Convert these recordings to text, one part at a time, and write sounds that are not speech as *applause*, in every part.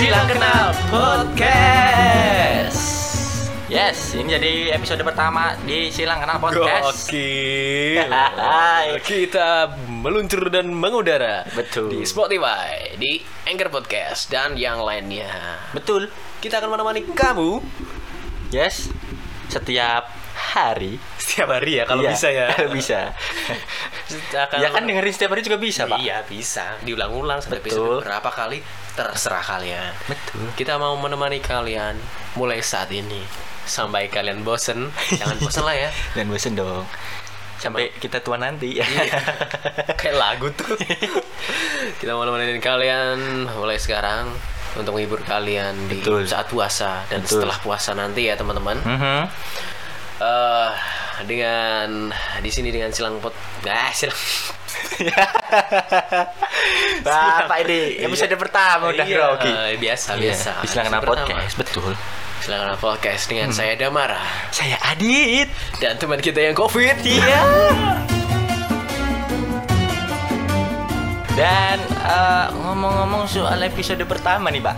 Silang Kenal Podcast. Yes, ini jadi episode pertama di Silang Kenal Podcast. Gokil. Kita meluncur dan mengudara Betul. di Spotify, di Anchor Podcast dan yang lainnya. Betul. Kita akan menemani kamu Yes. Setiap hari. setiap hari ya kalau Iya, bisa ya. Kalau bisa. Akan- ya kan dengerin setiap hari juga bisa, Pak. Iya bisa, diulang-ulang sampai Betul. berapa kali terserah kalian. Betul. Kita mau menemani kalian mulai saat ini sampai kalian bosen. Jangan bosen lah ya. *laughs* Dan bosen dong. Sampai kita tua nanti. Iya. Kayak lagu tuh. *laughs* Kita mau nemenin kalian mulai sekarang untuk menghibur kalian di Betul. saat puasa dan Betul. setelah puasa nanti ya teman-teman. Mhm. Eh, dengan di sini dengan silang pot, ah silang. *laughs* Bapak ini episode pertama udah Iya, grogi. eh, biasa Iya, biasa. di Silang pertama. Podcast, betul. Silang Kenal podcast dengan saya Damara Saya Adit. dan teman kita yang covid. Iya. Dan eh, ngomong-ngomong soal episode pertama nih, Pak.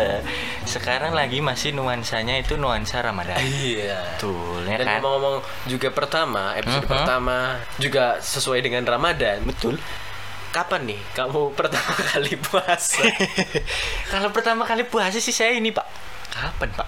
*laughs* Sekarang lagi masih nuansanya itu nuansa Ramadan. Iya. Betul, ya Dan kan? ngomong-ngomong juga pertama episode Mhm. pertama juga sesuai dengan Ramadan. Betul. Kapan nih kamu *laughs* pertama kali puasa? *laughs* Kalau pertama kali puasa sih saya ini, Pak. Kapan, Pak?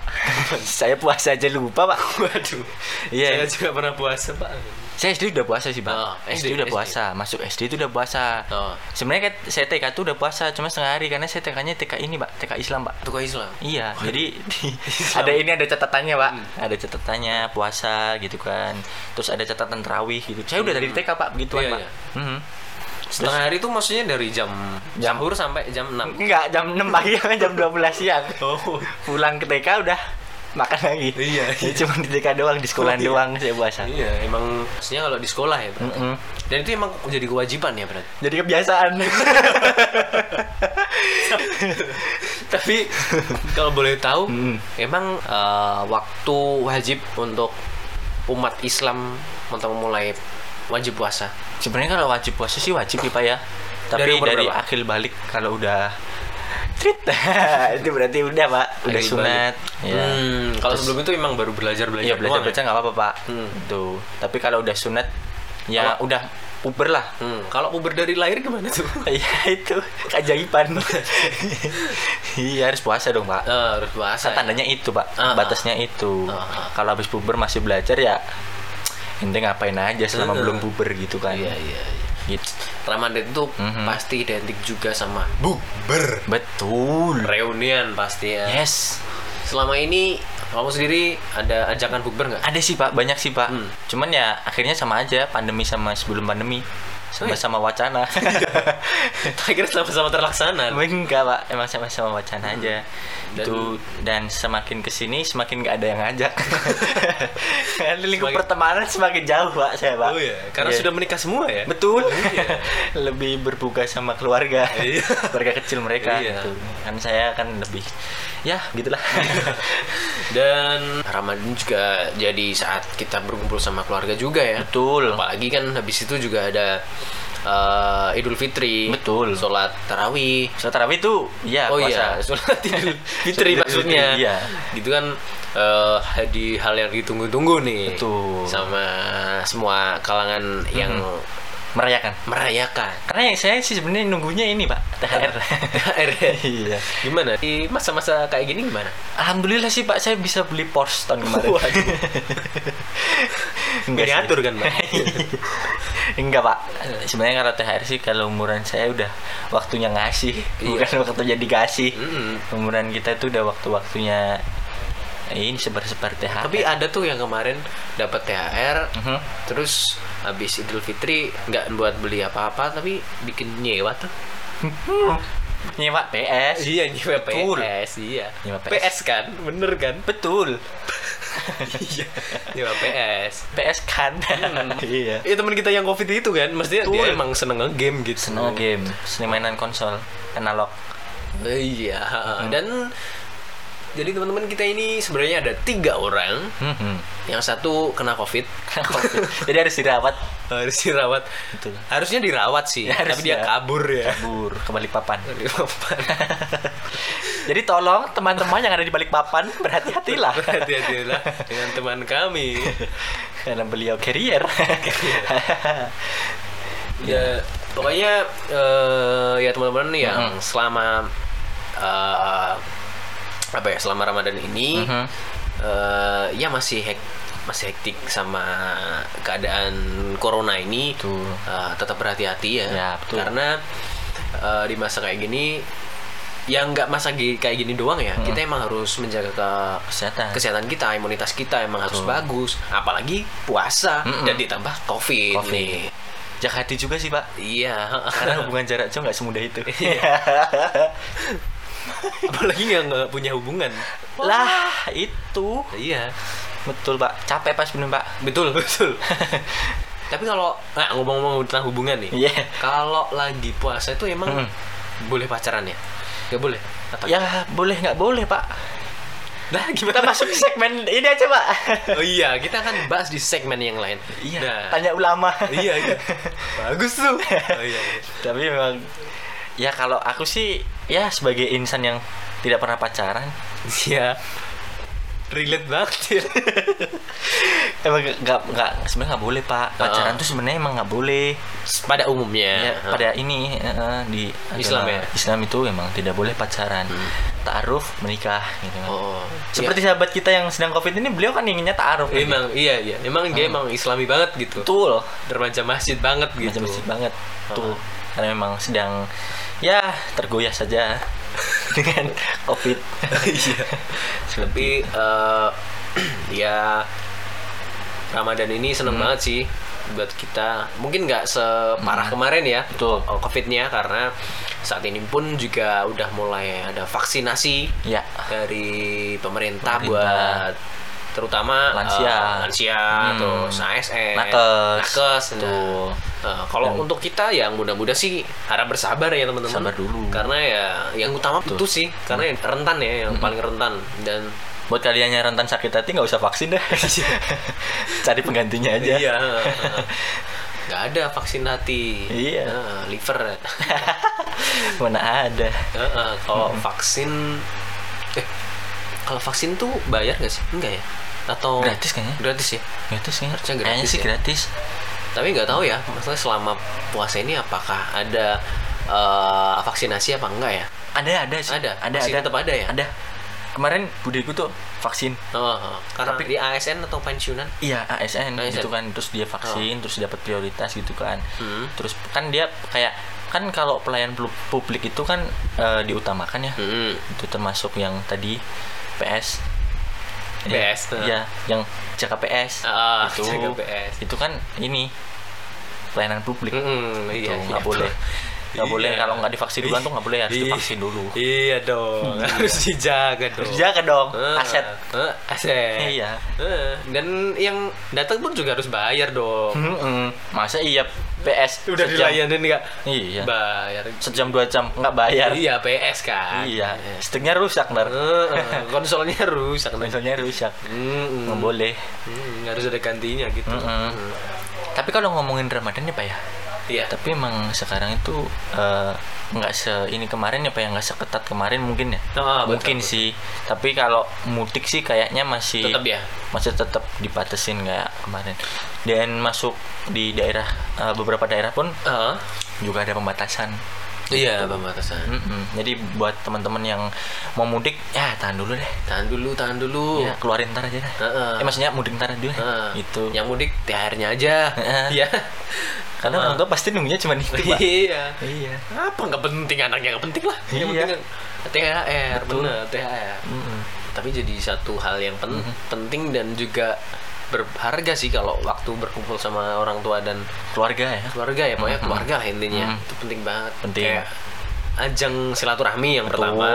*laughs* saya puasa aja lupa, Pak. Waduh. Iya. Saya juga pernah puasa, Pak. Saya SD udah puasa sih, Pak. Oh, SD, SD, udah SD. puasa. Masuk SD itu udah puasa. Oh. Sebenarnya kan saya TK tuh udah puasa, cuma setengah hari karena saya TK-nya TK ini, Pak. TK Islam, Pak. Tukang Islam. Iya, jadi di- *laughs* Islam. ada ini ada catatannya, Pak. Hmm. Ada catatannya puasa gitu kan. Terus ada catatan terawih gitu. Saya udah dari TK, Pak, begituan, Iya, Pak. iya. Mhm. Setengah hari itu maksudnya dari jam jam sahur sampai jam 6. Enggak, jam 6 pagi sampai jam 12 siang. Oh. Pulang ke TK udah makan lagi. Iya, *laughs* Jadi cuma di TK doang, di sekolah iya. doang saya puasa. Iya, emang maksudnya kalau di sekolah ya, Bro. Mm-mm. Dan itu emang jadi kewajiban ya, berarti. Jadi kebiasaan. *laughs* Tapi kalau boleh tahu, Mm. emang eh, waktu wajib untuk umat Islam untuk memulai wajib puasa. Sebenarnya kalau wajib puasa sih wajib ya Pak ya. Tapi Dari dari, akhir balik kalau udah treat *laughs* itu berarti udah Pak, udah Akhil sunat. balik. Ya. Hmm, kalau sebelum itu emang baru belajar belajar. Iya belajar doang baca ya? nggak apa-apa Pak. Hmm. Itu. Tapi kalau udah sunat ya Kalau- udah puber lah. Hmm, kalau puber dari lahir gimana tuh? *laughs* Iya itu keajaiban. *laughs* iya harus puasa dong Pak. Eh, harus puasa. Kan tandanya itu Pak, ah. batasnya itu. Ah. Kalau habis puber masih belajar ya ente ngapain aja selama belum puber gitu kan. Iya, iya, iya. Gitu. Ramadan itu Mhm. pasti identik juga sama bukber. Betul. Reunian pasti ya. Yes. Selama ini kamu sendiri ada ajakan bukber nggak? Ada sih pak, banyak sih pak. Hmm. Cuman ya akhirnya sama aja pandemi sama sebelum pandemi sama-sama wacana. *laughs* Akhirnya sama-sama terlaksana. Enggak pak, emang sama-sama wacana aja. Dan- Itu dan semakin ke sini semakin nggak ada yang ngajak. *laughs* Karena lingkup Semakin- pertemanan semakin jauh pak saya pak. Oh iya, karena Iya. sudah menikah semua ya. Betul. Iya. *laughs* lebih berbuka sama keluarga. Iya. keluarga kecil mereka Iya. gitu. Kan saya kan lebih ya gitulah. *laughs* Dan Ramadan juga jadi saat kita berkumpul sama keluarga juga ya. Betul. Apalagi kan habis itu juga ada eh, Idul Fitri. Betul. Sholat tarawih. Sholat tarawih itu ya oh puasa. iya, *laughs* sholat *laughs* Idul Fitri maksudnya. Fitri, iya. Gitu kan eh, di hal yang ditunggu-tunggu nih. Betul. Sama semua kalangan yang Merayakan. merayakan. Karena yang saya sih sebenarnya nunggunya ini pak THR. THR ya? iya. Gimana? Di masa-masa kayak gini gimana? Alhamdulillah sih pak saya bisa beli Porsche tahun kemarin. Waduh. *laughs* Enggak. Miniatur kan, Pak? *laughs* Enggak pak. Sebenarnya kalau THR sih kalau umuran saya udah waktunya ngasih, Iya. bukan waktunya dikasih. Mm-mm. Umuran kita itu udah waktu-waktunya ini sebar-sebar THR. Tapi ada tuh yang kemarin dapat THR, Mhm. terus habis Idul Fitri nggak buat beli apa-apa tapi bikin nyewa tuh. *laughs* nyewa PS. Iya nyewa Betul. PS, iya. Nyewa PS. PS kan, bener kan? Betul. *laughs* Iya. nyewa PS. PS kan. *laughs* iya. Iya teman kita yang covid itu kan, maksudnya dia Betul. emang seneng nge-game gitu. Seneng game, seneng mainan konsol, analog. Iya. Dan jadi teman-teman kita ini sebenarnya ada tiga orang. Mhm. Yang satu kena covid, Jadi harus dirawat. *laughs* harus dirawat. Betul. Harusnya dirawat sih, Ya, tapi dia harusnya. kabur ya. Kabur ke Balikpapan. Dari papan. *laughs* Jadi tolong teman-teman yang ada di balik papan berhati-hatilah. Hati-hatilah dengan teman kami. *laughs* Karena beliau carrier. ya pokoknya eh, ya teman-teman yang Mhm. selama eh, apa ya selama Ramadan ini Mhm. eh, ya masih hek masih hektik sama keadaan corona ini Betul. eh, tetap berhati-hati ya, Ya, betul. karena eh, di masa kayak gini yang nggak masa kayak gini doang ya Mhm. kita emang harus menjaga ke Kesehatan. kesehatan kita imunitas kita emang harus bagus apalagi puasa Mm-mm. dan ditambah covid, Covid. nih Jaga hati juga sih, Pak. Iya, Karena hubungan jarak jauh nggak semudah itu. *laughs* *laughs* apalagi nggak nggak punya hubungan. lah, itu. Iya, Betul, Pak. Capek pas bener, Pak. betul betul. *laughs* Tapi kalau nah, ngomong-ngomong tentang hubungan nih, Iya. kalau lagi puasa itu emang Mm. boleh pacaran ya? Gak boleh? Apa? Ya, boleh nggak boleh, Pak. Nah, Kita masuk ke segmen ini aja, Pak. *laughs* Oh iya, kita akan bahas di segmen yang lain. Iya, Nah, tanya ulama. iya, iya. Bagus tuh. Oh, iya, iya. Tapi memang ya kalau aku sih ya sebagai insan yang tidak pernah pacaran Iya. *laughs* Relate banget ya. *laughs* emang nggak nggak sebenarnya nggak boleh pak pacaran Uh-uh. tuh sebenarnya emang nggak boleh Pada umumnya. ya, pada ini eh, di Islam agama ya? Islam itu emang tidak boleh pacaran Hmm. taaruf menikah gitu kan Oh. seperti sahabat kita yang sedang covid ini beliau kan inginnya taaruf Iya. Emang iya iya. Emang dia emang Islami banget gitu. betul Remaja masjid banget gitu. macam masjid banget tuh Uh-uh. karena memang sedang ya tergoyah saja *laughs* dengan covid Iya. *laughs* Tapi eh, *clears throat* ya Ramadan ini seneng Hmm. banget sih buat kita. Mungkin nggak separah kemarin ya. Betul. oh, COVID-nya karena saat ini pun juga udah mulai ada vaksinasi ya dari pemerintah, Pemerintah. buat terutama Lansia. eh, lansia Hmm. terus ASN Nakes. nakes nah. Tuh. Eh, kalau untuk kita yang muda-muda sih harap bersabar ya teman-teman Sabar dulu. karena ya yang utama Betul. itu sih karena yang rentan ya yang paling rentan dan buat kalian yang rentan sakit hati nggak usah vaksin deh *laughs* cari penggantinya aja iya *laughs* nggak ada vaksin hati Iya. Nah, liver *laughs* mana ada Heeh, kalau vaksin eh kalau vaksin tuh bayar nggak sih enggak ya atau gratis kayaknya. Gratis ya? Gratis kayaknya. Harusnya kayaknya gratis sih ya. gratis. Tapi nggak tahu ya maksudnya selama puasa ini apakah ada eh, vaksinasi apa enggak ya? Ada ada sih. Ada? ada Masih ada. tetap ada ya? ada. Kemarin budeku tuh vaksin. Oh, oh. karena Tapi- di ASN atau pensiunan? Iya ASN, ASN. gitu kan. Terus dia vaksin terus dapat prioritas gitu kan. Hmm. terus kan dia kayak kan kalau pelayan pu- publik itu kan eh, diutamakan ya. Hmm. itu termasuk yang tadi PS PS, tuh. Iya, yang jaga PS Ah, itu jaga PS. itu kan ini pelayanan publik Mm-mm, iya, iya, nggak boleh nggak boleh Iya. kalau nggak divaksin duluan tuh nggak boleh harus Iya. divaksin dulu Iya dong, harus dijaga dong. harus jaga dong Eh, aset eh, aset. Iya. Eh, dan yang datang pun juga harus bayar dong. Mm-mm. masa iya PS Udah sejam- dilayanin nggak? iya Bayar. sejam dua jam nggak bayar Iya PS kan. iya sticknya rusak ntar konsolnya rusak. konsolnya rusak Mm-mm. nggak boleh Hmm, harus ada gantinya gitu. Mm-mm. Mm. tapi kalau ngomongin Ramadan ya pak ya Iya. tapi emang sekarang itu eh, nggak se ini kemarin ya pak ya nggak seketat kemarin mungkin ya betul, mungkin betul. sih tapi kalau mudik sih kayaknya masih Tetap ya. masih tetap dibatasin kayak kemarin dan masuk di daerah eh, beberapa daerah pun Ah, juga ada pembatasan iya pembatasan. Mm-mm. jadi buat teman-teman yang mau mudik ya tahan dulu deh Tahan dulu, tahan dulu. ya keluarin ntar aja deh Heeh. eh maksudnya mudik ntar dulu deh. Ah, itu Yang mudik THR-nya aja. Iya. Karena orang tua pasti nunggunya cuma itu pak Iya. iya Apa nggak penting anaknya nggak penting lah. Yang Iya. penting THR, Betul. bener THR. Mm-mm. Tapi jadi satu hal yang pen- Mhm. penting dan juga berharga sih kalau waktu berkumpul sama orang tua dan keluarga ya keluarga ya pokoknya Mhm. keluarga lah intinya Mhm. itu penting banget Penting. kayak ajang silaturahmi yang Betul. pertama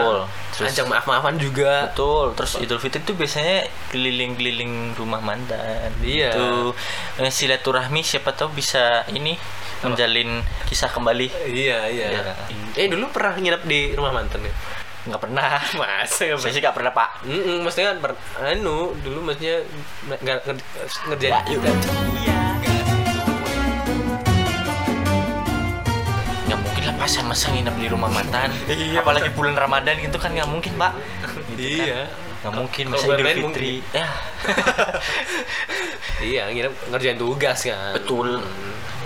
Terus- ajang maaf maafan juga Betul, terus Idul Fitri itu biasanya keliling-keliling rumah mantan. Iya. Itu eh, silaturahmi siapa tahu bisa ini menjalin kisah kembali. iya iya Iya. eh dulu pernah nginep di rumah mantan ya Nggak pernah. *laughs* nggak Saya sih nggak pernah pak. Mm maksudnya kan anu dulu maksudnya nggak nge- ngerjain Ya, yuk. Masa-masa nginep di rumah mantan Iya, apalagi bulan Ramadan gitu kan nggak mungkin pak. Gitu kan. Iya. nggak mungkin bulan Idul Fitri. ya. *laughs* Iya nginep ngerjain tugas kan. Betul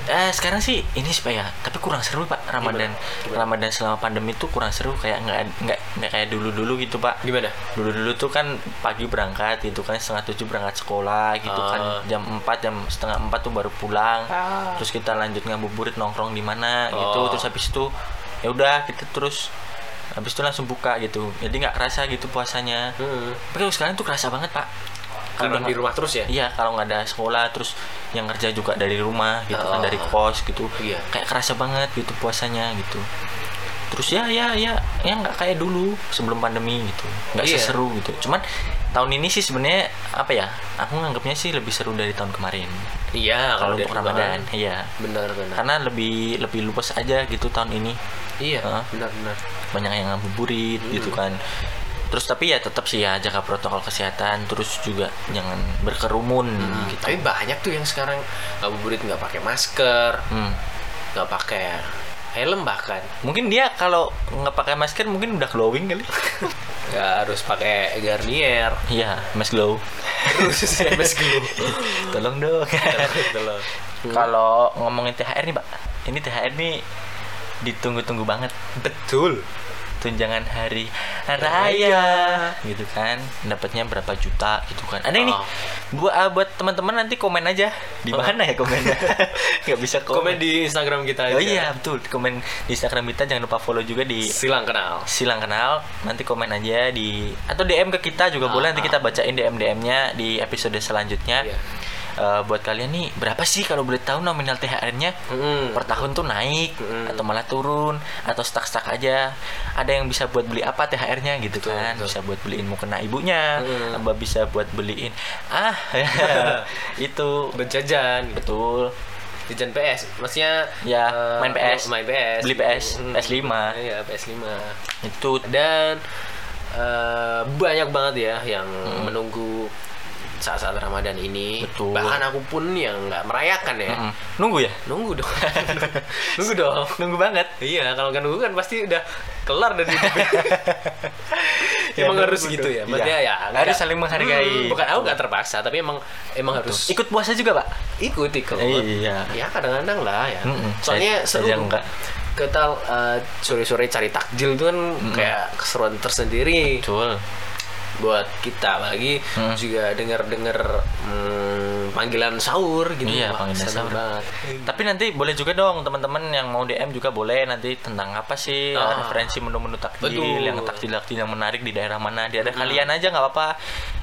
eh sekarang sih ini supaya tapi kurang seru pak Ramadan. Gimana? Ramadan selama pandemi tuh kurang seru kayak nggak nggak nggak kayak dulu dulu gitu pak. Gimana? Dulu dulu tuh kan pagi berangkat gitu kan setengah tujuh berangkat sekolah gitu Ah. kan jam 4 jam setengah empat tuh baru pulang. Terus kita lanjut ngabuburit nongkrong di mana gitu. Oh. terus habis itu ya udah kita terus habis itu langsung buka gitu. Jadi nggak kerasa gitu puasanya. Hmm. tapi sekarang tuh kerasa banget pak karena di rumah terus ya Iya, kalau nggak ada sekolah terus yang kerja juga dari rumah gitu kan Oh. dari kos gitu. Iya. Kayak kerasa banget gitu puasanya gitu. Terus ya ya ya ya nggak kayak dulu sebelum pandemi gitu. Nggak Iya. seseru gitu. Cuman tahun ini sih sebenarnya apa ya? Aku nganggapnya sih lebih seru dari tahun kemarin. iya Kalau untuk Ramadan, iya. benar benar Karena lebih lebih luas aja gitu tahun ini. iya Hah? benar benar Banyak yang ngabuburit gitu Hmm. kan. Terus tapi ya tetap sih ya jaga protokol kesehatan terus juga jangan berkerumun gitu. tapi banyak tuh yang sekarang ngabuburit nggak pakai masker Hmm. nggak pakai helm bahkan Mungkin dia kalau nggak pakai masker mungkin udah glowing kali. *laughs* nggak harus pakai Garnier Iya, mas glow. terus *laughs* MS Glow Tolong dong. Kalau ngomongin THR nih, Pak. Ini THR nih ditunggu-tunggu banget. betul Tunjangan hari raya gitu kan. Dapatnya berapa juta gitu kan. Ada ini Oh. buat ah, buat teman-teman nanti komen aja. Di Oh. mana ya komennya? *laughs* Nggak bisa komen. komen di Instagram kita Oh aja. iya, betul. Komen di Instagram kita jangan lupa follow juga di silang kenal silang kenal nanti komen aja di atau DM ke kita juga Ah, boleh nanti ah. kita bacain DM DM-nya di episode selanjutnya Iya. Eh, buat kalian nih berapa sih kalau boleh tahu nominal THR-nya Mm. per tahun tuh naik Mm. atau malah turun atau stuck-stuck aja ada yang bisa buat beli apa THR-nya gitu Betul, kan betul. bisa buat beliin mukena ibunya Mm. bisa buat beliin ah *laughs* itu buat jajan betul jajan PS maksudnya Ya, eh, main PS. main PS Beli PS, Mm. PS5. iya PS5 itu dan eh, banyak banget ya yang Hmm. menunggu saat-saat Ramadan ini Betul. bahkan aku pun yang nggak merayakan ya. Mm-mm. nunggu ya? Nunggu dong. *laughs* Nunggu dong. Nunggu banget. Iya kalau nggak nunggu kan pasti udah kelar dari hidupnya *laughs* *laughs* Ya, emang harus gitu ya? Iya. maksudnya ya Harus nggak- saling menghargai. Hmm, bukan aku nggak terpaksa tapi emang emang harus. Ikut puasa juga pak? Ikut ikut. Iya. ya kadang-kadang lah ya. Mm-mm. soalnya Saya- seru. saya enggak. kita uh, sore-sore cari takjil itu kan kayak keseruan tersendiri. Betul buat kita lagi Mm. juga dengar-dengar hmm, panggilan sahur gitu Iya, Wah, panggilan sahur. banget Tapi nanti boleh juga dong teman-teman yang mau DM juga boleh nanti tentang apa sih Ah. referensi menu-menu takjil Betul. yang takjil-takjil yang menarik di daerah mana di daerah kalian aja nggak apa-apa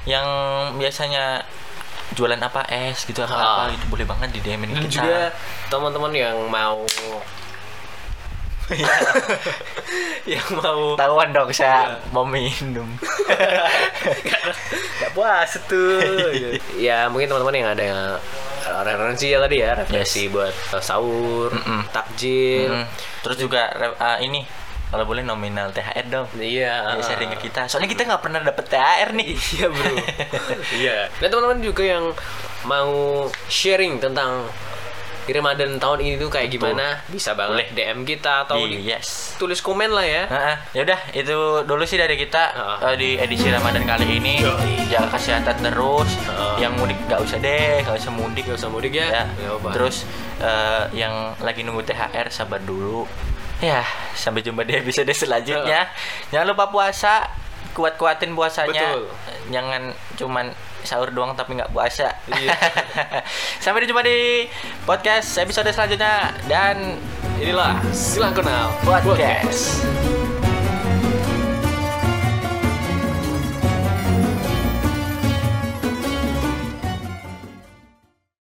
yang biasanya jualan apa es gitu apa apa Ah. itu boleh banget di DM dan kita juga teman-teman yang mau *laughs* yang mau tahuan dong saya mau minum Gak puas tuh. *laughs* ya mungkin teman-teman yang ada yang referensi ya tadi ya referensi buat uh, sahur, Mm-mm. takjil. Mm. terus juga ah, ini kalau boleh nominal THR dong Iya. Ya, sharing ke kita soalnya kita nggak pernah dapet THR nih Iya bro. *laughs* Iya. Dan teman-teman juga yang mau sharing tentang Ramadan tahun ini tuh kayak Betul. gimana bisa banget DM kita atau Di- di, yes tulis komen lah ya. Nah, ya udah itu dulu sih dari kita eh, di edisi Ramadan kali ini. Jaga kesehatan terus. Ah. Yang mudik nggak usah deh, nggak usah mudik. Gak usah mudik ya. Ya. Nggak apa. Terus eh, yang lagi nunggu THR sabar dulu. Ya, sampai jumpa di episode selanjutnya. Jangan lupa puasa, kuat-kuatin puasanya. Betul. Jangan cuman sahur doang tapi nggak puasa. Iya. *laughs* sampai jumpa di podcast episode selanjutnya dan inilah silang kenal podcast.